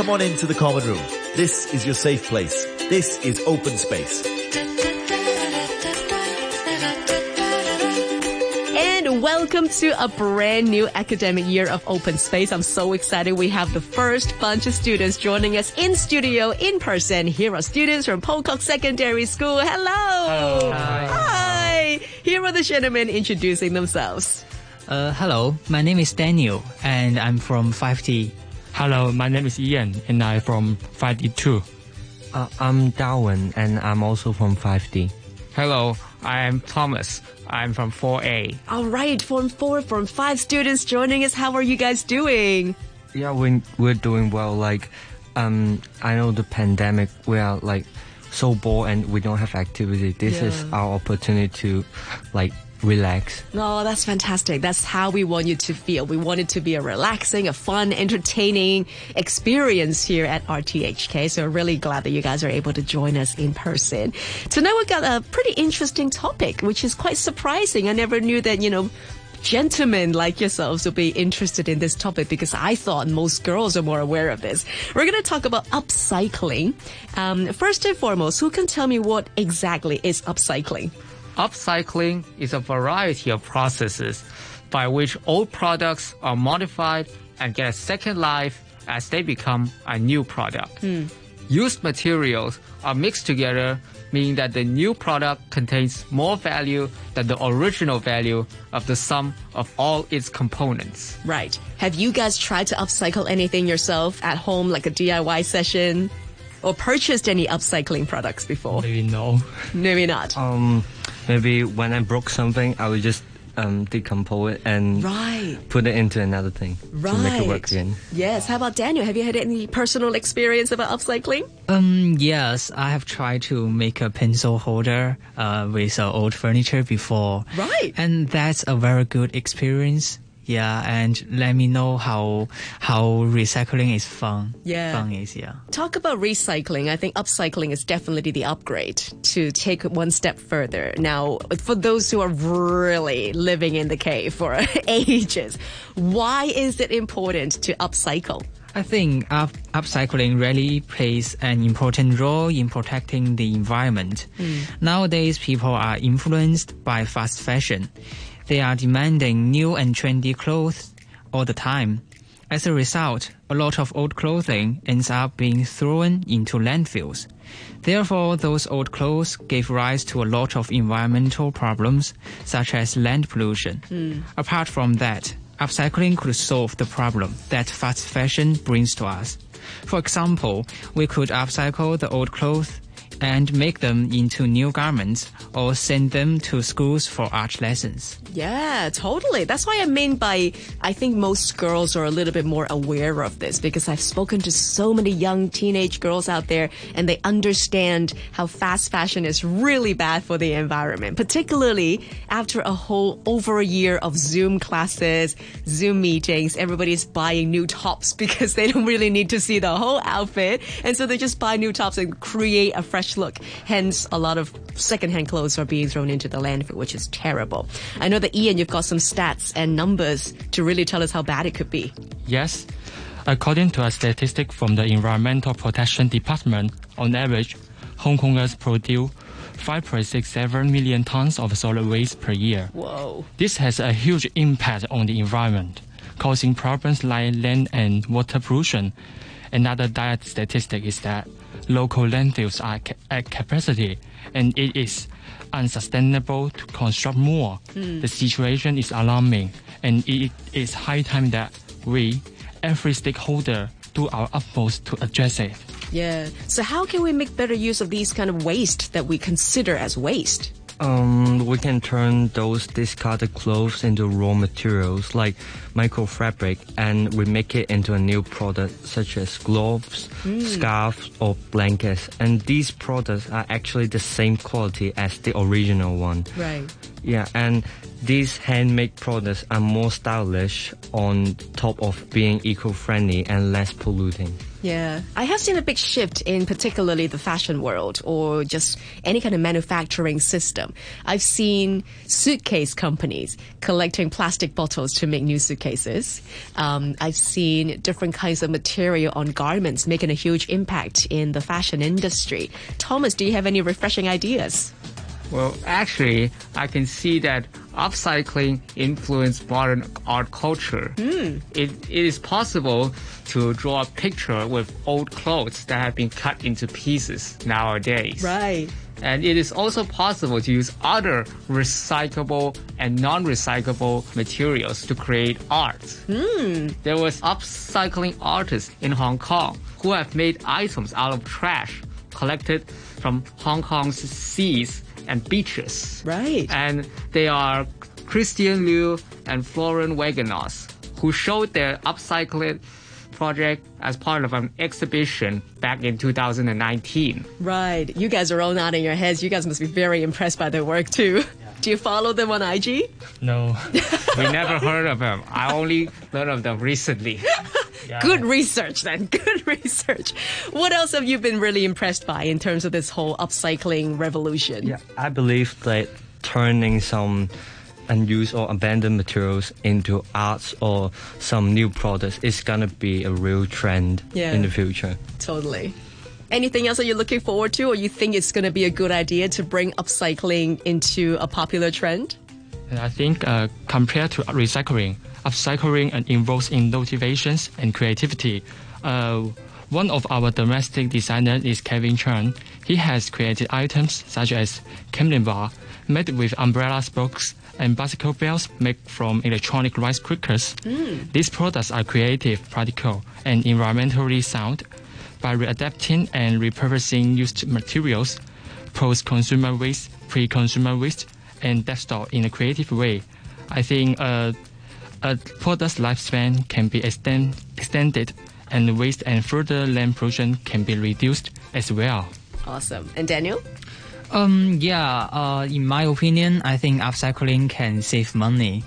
come on into the common room. This is your safe place. This is open space. And welcome to a brand new academic year of Open Space. I'm so excited. We have the first bunch of students joining us in studio in person. Here are students from Po Kok Secondary School. Hello. Hi. Hi. Here are the gentlemen introducing themselves. Uh, hello, my name is Daniel, and I'm from 5T. Hello, my name is Ian, and I'm from 5D2. Uh, I'm Darwin, and I'm also from 5D. Hello, I'm Thomas. I'm from 4A. All right, Form 4, Form 5 students joining us. How are you guys doing? Yeah, we we're doing well. Like, um, I know the pandemic. We are like so bored and we don't have activity. This is our opportunity to, like, relax. Oh, that's fantastic. That's how we want you to feel. We want it to be a relaxing, a fun, entertaining experience here at RTHK. So really glad that you guys are able to join us in person. Tonight we've got a pretty interesting topic, which is quite surprising. I never knew that, you know, gentlemen like yourselves will be interested in this topic because I thought most girls are more aware of this. We're going to talk about upcycling. Um, first and foremost, who can tell me what exactly is upcycling? Upcycling is a variety of processes by which old products are modified and get a second life as they become a new product. Used materials are mixed together, meaning that the new product contains more value than the original value of the sum of all its components. Right. Have you guys tried to upcycle anything yourself at home, like a DIY session? Or purchased any upcycling products before? Maybe no. Maybe not. Um, maybe when I broke something, I would just um decompose it and Right. put it into another thing Right. to make it work again. Yes. How about Daniel? Have you had any personal experience about upcycling? Um, yes, I have tried to make a pencil holder uh, with uh, old furniture before. Right. And that's a very good experience. Yeah, and let me know how how recycling is fun. Yeah. Fun is, yeah. Talk about recycling. I think upcycling is definitely the upgrade to take one step further. Now, for those who are really living in the cave for ages, why is it important to upcycle? I think up, upcycling really plays an important role in protecting the environment. Hmm. Nowadays, people are influenced by fast fashion. They are demanding new and trendy clothes all the time. As a result, a lot of old clothing ends up being thrown into landfills. Therefore, those old clothes gave rise to a lot of environmental problems, such as land pollution. Hmm. Apart from that, upcycling could solve the problem that fast fashion brings to us. For example, we could upcycle the old clothes and make them into new garments or send them to schools for art lessons. Yeah, totally. That's why I mean by I think most girls are a little bit more aware of this because I've spoken to so many young teenage girls out there and they understand how fast fashion is really bad for the environment, particularly after a whole over a year of Zoom classes, Zoom meetings, everybody's buying new tops because they don't really need to see the whole outfit. And so they just buy new tops and create a fresh look. Hence, a lot of secondhand clothes are being thrown into the landfill, which is terrible. I know that Ian, you've got some stats and numbers to really tell us how bad it could be. Yes. According to a statistic from the Environmental Protection Department, on average, Hong Kongers produce 5.67 million tons of solid waste per year. Whoa. This has a huge impact on the environment, causing problems like land and water pollution. Another dire statistic is that local landfills are at capacity, and it is unsustainable to construct more. Hmm. The situation is alarming, and it is high time that we, every stakeholder, do our utmost to address it. Yeah. So how can we make better use of these kind of waste that we consider as waste? Um, we can turn those discarded clothes into raw materials like microfabric and we make it into a new product such as gloves, scarves or blankets. And these products are actually the same quality as the original one. Right. Yeah, and these handmade products are more stylish on top of being eco-friendly and less polluting. Yeah. I have seen a big shift in particularly the fashion world or just any kind of manufacturing system. I've seen suitcase companies collecting plastic bottles to make new suitcases. Um, I've seen different kinds of material on garments making a huge impact in the fashion industry. Thomas, do you have any refreshing ideas? Well, actually, I can see that upcycling influenced modern art culture. Hmm. It, it is possible to draw a picture with old clothes that have been cut into pieces nowadays. Right. And it is also possible to use other recyclable and non-recyclable materials to create art. Hmm. There was upcycling artists in Hong Kong who have made items out of trash collected from Hong Kong's seas and beaches. Right. And they are Christian Liu and Florian Wegenos, who showed their upcycled project as part of an exhibition back in 2019. Right. You guys are all nodding your heads. You guys must be very impressed by their work too. Do you follow them on IG? No. We never heard of them. I only learned of them recently. Good research then. Good research. What else have you been really impressed by in terms of this whole upcycling revolution? Yeah, I believe that turning some unused or abandoned materials into arts or some new products is gonna be a real trend Yeah. in the future. Totally. Anything else that you're looking forward to or you think it's going to be a good idea to bring upcycling into a popular trend? I think uh, compared to recycling, upcycling involves innovations and creativity. Uh, one of our domestic designers is Kevin Chen. He has created items such as Camlin bar made with umbrella spokes and bicycle bells made from electronic rice cookers. These products are creative, practical, and environmentally sound. By readapting and repurposing used materials, post-consumer waste, pre-consumer waste, and desktop in a creative way, I think uh, a product's lifespan can be extend, extended and waste and further land pollution can be reduced as well. Awesome. And Daniel? Um, yeah, uh, in my opinion, I think upcycling can save money.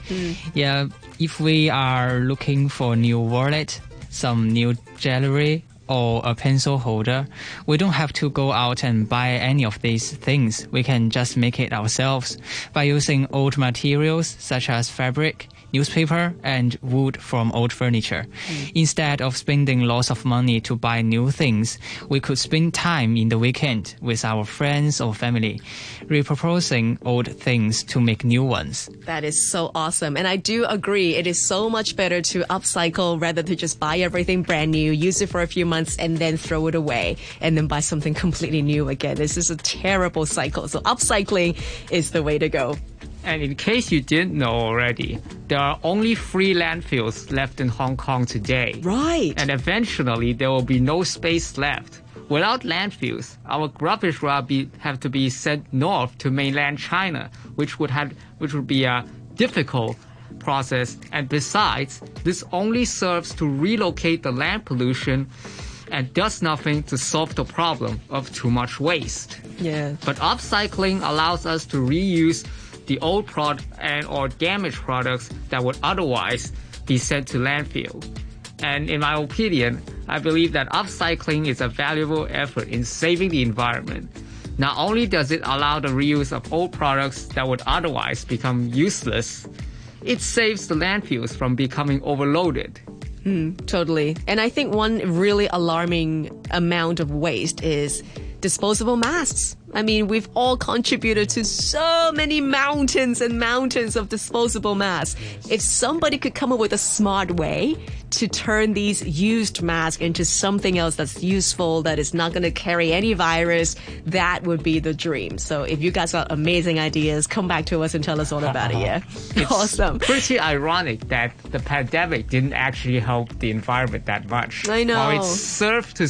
Yeah, if we are looking for new wallet, some new jewelry, or a pencil holder, we don't have to go out and buy any of these things. We can just make it ourselves by using old materials such as fabric, newspaper, and wood from old furniture. Mm. Instead of spending lots of money to buy new things, we could spend time in the weekend with our friends or family, repurposing old things to make new ones. That is so awesome. And I do agree. It is so much better to upcycle rather than just buy everything brand new, use it for a few months, and then throw it away and then buy something completely new again. This is a terrible cycle. So upcycling is the way to go. And in case you didn't know already, there are only three landfills left in Hong Kong today. Right. And eventually there will be no space left. Without landfills, our rubbish will have to be sent north to mainland China, which would have, which would be a difficult process. And besides, this only serves to relocate the land pollution and does nothing to solve the problem of too much waste. yeah. But upcycling allows us to reuse the old product and or damaged products that would otherwise be sent to landfill. And in my opinion, I believe that upcycling is a valuable effort in saving the environment. Not only does it allow the reuse of old products that would otherwise become useless, it saves the landfills from becoming overloaded. Hmm, totally. And I think one really alarming amount of waste is disposable masks. I mean, we've all contributed to so many mountains and mountains of disposable masks. If somebody could come up with a smart way to turn these used masks into something else that's useful, that is not going to carry any virus, that would be the dream. So if you guys got amazing ideas, come back to us and tell us all about it. Yeah. awesome. Pretty ironic that the pandemic didn't actually help the environment that much. I know. While it served to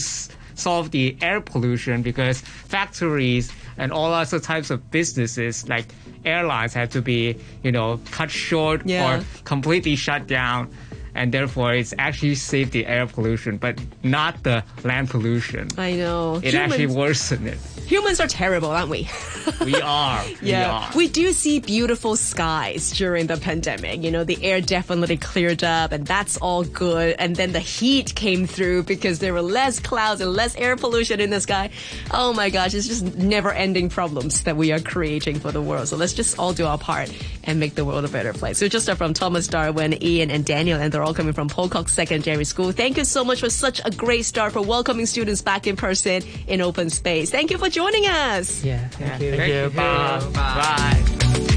solve the air pollution because factories and all other types of businesses like airlines had to be, you know, cut short Yeah. or completely shut down. And therefore it's actually saved the air pollution, but not the land pollution. I know. It actually worsened it. Humans are terrible, aren't we? We are. Yeah, We are. we do see beautiful skies during the pandemic. You know, the air definitely cleared up, and that's all good. And then the heat came through because there were less clouds and less air pollution in the sky. Oh my gosh, it's just never-ending problems that we are creating for the world. So let's just all do our part and make the world a better place. So just from Thomas Darwin, Ian, and Daniel, and they're all coming from Po Kok Secondary School. Thank you so much for such a great start for welcoming students back in person in open space. Thank you for joining us. Yeah, thank you. Thank you. Bye. Bye.